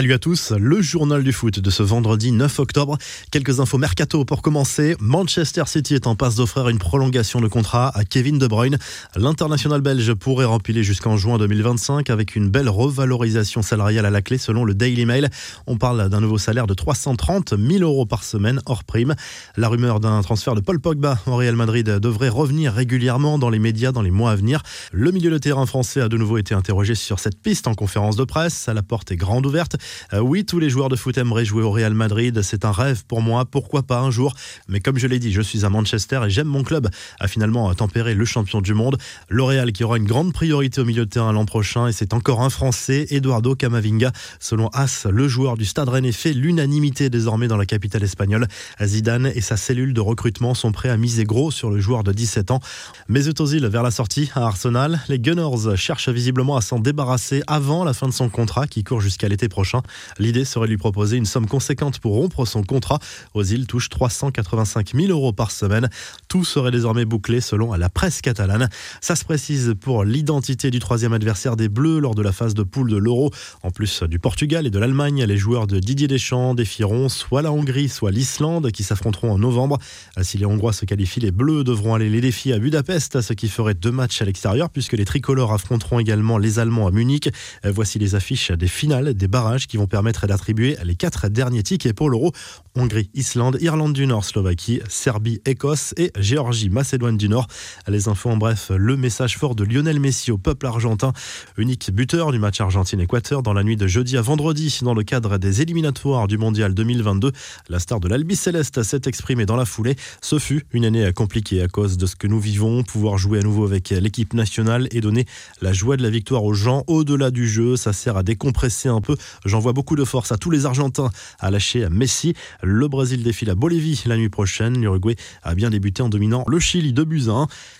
Salut à tous, le journal du foot de ce vendredi 9 octobre. Quelques infos mercato pour commencer. Manchester City est en passe d'offrir une prolongation de contrat à Kevin De Bruyne. L'international belge pourrait rempiler jusqu'en juin 2025 avec une belle revalorisation salariale à la clé selon le Daily Mail. On parle d'un nouveau salaire de 330 000 euros par semaine hors prime. La rumeur d'un transfert de Paul Pogba au Real Madrid devrait revenir régulièrement dans les médias dans les mois à venir. Le milieu de terrain français a de nouveau été interrogé sur cette piste en conférence de presse. La porte est grande ouverte. Euh, oui, tous les joueurs de foot aimeraient jouer au Real Madrid. C'est un rêve pour moi. Pourquoi pas un jour? Mais comme je l'ai dit, je suis à Manchester et j'aime mon club. A finalement tempéré le champion du monde. L'Oréal qui aura une grande priorité au milieu de terrain l'an prochain. Et c'est encore un Français, Eduardo Camavinga. Selon As, le joueur du Stade Rennais fait l'unanimité désormais dans la capitale espagnole. Zidane et sa cellule de recrutement sont prêts à miser gros sur le joueur de 17 ans. Mais Ozil vers la sortie à Arsenal. Les Gunners cherchent visiblement à s'en débarrasser avant la fin de son contrat qui court jusqu'à l'été prochain. L'idée serait de lui proposer une somme conséquente pour rompre son contrat. Ozil touche 385 000 euros par semaine. Tout serait désormais bouclé selon la presse catalane. Ça se précise pour l'identité du troisième adversaire des Bleus lors de la phase de poule de l'Euro. En plus du Portugal et de l'Allemagne, les joueurs de Didier Deschamps défieront soit la Hongrie, soit l'Islande qui s'affronteront en novembre. Si les Hongrois se qualifient, les Bleus devront aller les défier à Budapest, ce qui ferait deux matchs à l'extérieur puisque les tricolores affronteront également les Allemands à Munich. Voici les affiches des finales des barrages qui vont permettre d'attribuer les quatre derniers tickets pour l'Euro. Hongrie, Islande, Irlande du Nord, Slovaquie, Serbie, Écosse et Géorgie, Macédoine du Nord. Les infos en bref, le message fort de Lionel Messi au peuple argentin, unique buteur du match Argentine-Équateur dans la nuit de jeudi à vendredi dans le cadre des éliminatoires du Mondial 2022. La star de l'Albi Céleste s'est exprimée dans la foulée. Ce fut une année compliquée à cause de ce que nous vivons. Pouvoir jouer à nouveau avec l'équipe nationale et donner la joie de la victoire aux gens au-delà du jeu, ça sert à décompresser un peu. J'envoie beaucoup de force à tous les Argentins à lâcher Messi. Le Brésil défile à Bolivie la nuit prochaine. L'Uruguay a bien débuté en dominant le Chili de buts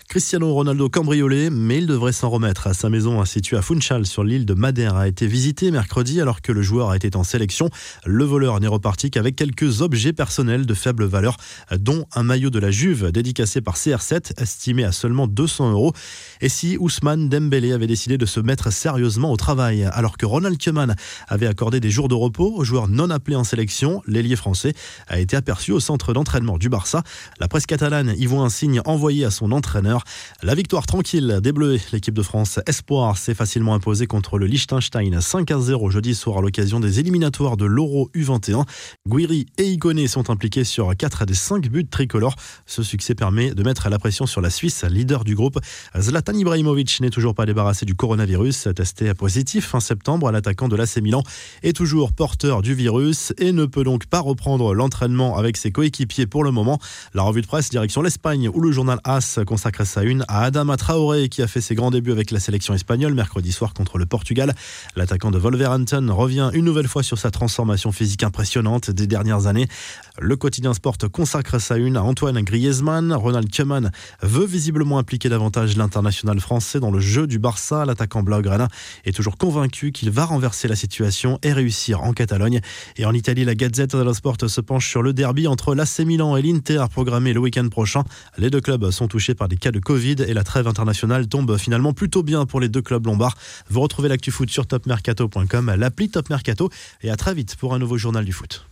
Cristiano Ronaldo cambriolé, mais il devrait s'en remettre. Sa maison située à Funchal sur l'île de Madère a été visitée mercredi alors que le joueur a été en sélection. Le voleur n'est reparti qu'avec quelques objets personnels de faible valeur, dont un maillot de la Juve dédicacé par CR7, estimé à seulement 200 euros. Et si Ousmane Dembélé avait décidé de se mettre sérieusement au travail, alors que Ronald Koeman avait accordé des jours de repos aux joueurs non appelés en sélection, l'ailier français a été aperçu au centre d'entraînement du Barça. La presse catalane y voit un signe envoyé à son entraîneur. La victoire tranquille des Bleus, l'équipe de France Espoir s'est facilement imposée contre le Liechtenstein 5 à 0 jeudi soir à l'occasion des éliminatoires de l'Euro U21. Guiri et Iconé sont impliqués sur 4 des 5 buts tricolores. Ce succès permet de mettre la pression sur la Suisse, leader du groupe. Zlatan Ibrahimovic n'est toujours pas débarrassé du coronavirus, testé positif fin septembre. L'attaquant de l'AC Milan est toujours porteur du virus et ne peut donc pas reprendre l'entraînement avec ses coéquipiers pour le moment. La revue de presse direction l'Espagne où le journal AS consacre sa une à Adama Traoré qui a fait ses grands débuts avec la sélection espagnole mercredi soir contre le Portugal. L'attaquant de Wolverhampton revient une nouvelle fois sur sa transformation physique impressionnante des dernières années. Le quotidien Sport consacre sa une à Antoine Griezmann. Ronald Koeman veut visiblement impliquer davantage l'international français dans le jeu du Barça. L'attaquant blaugrana est toujours convaincu qu'il va renverser la situation et réussir en Catalogne. Et en Italie, la Gazette dello Sport se penche sur le derby entre l'AC Milan et l'Inter programmé le week-end prochain. Les deux clubs sont touchés par des cas de Covid et la trêve internationale tombe finalement plutôt bien pour les deux clubs lombards. Vous retrouvez l'actu foot sur topmercato.com, l'appli Top Mercato et à très vite pour un nouveau journal du foot.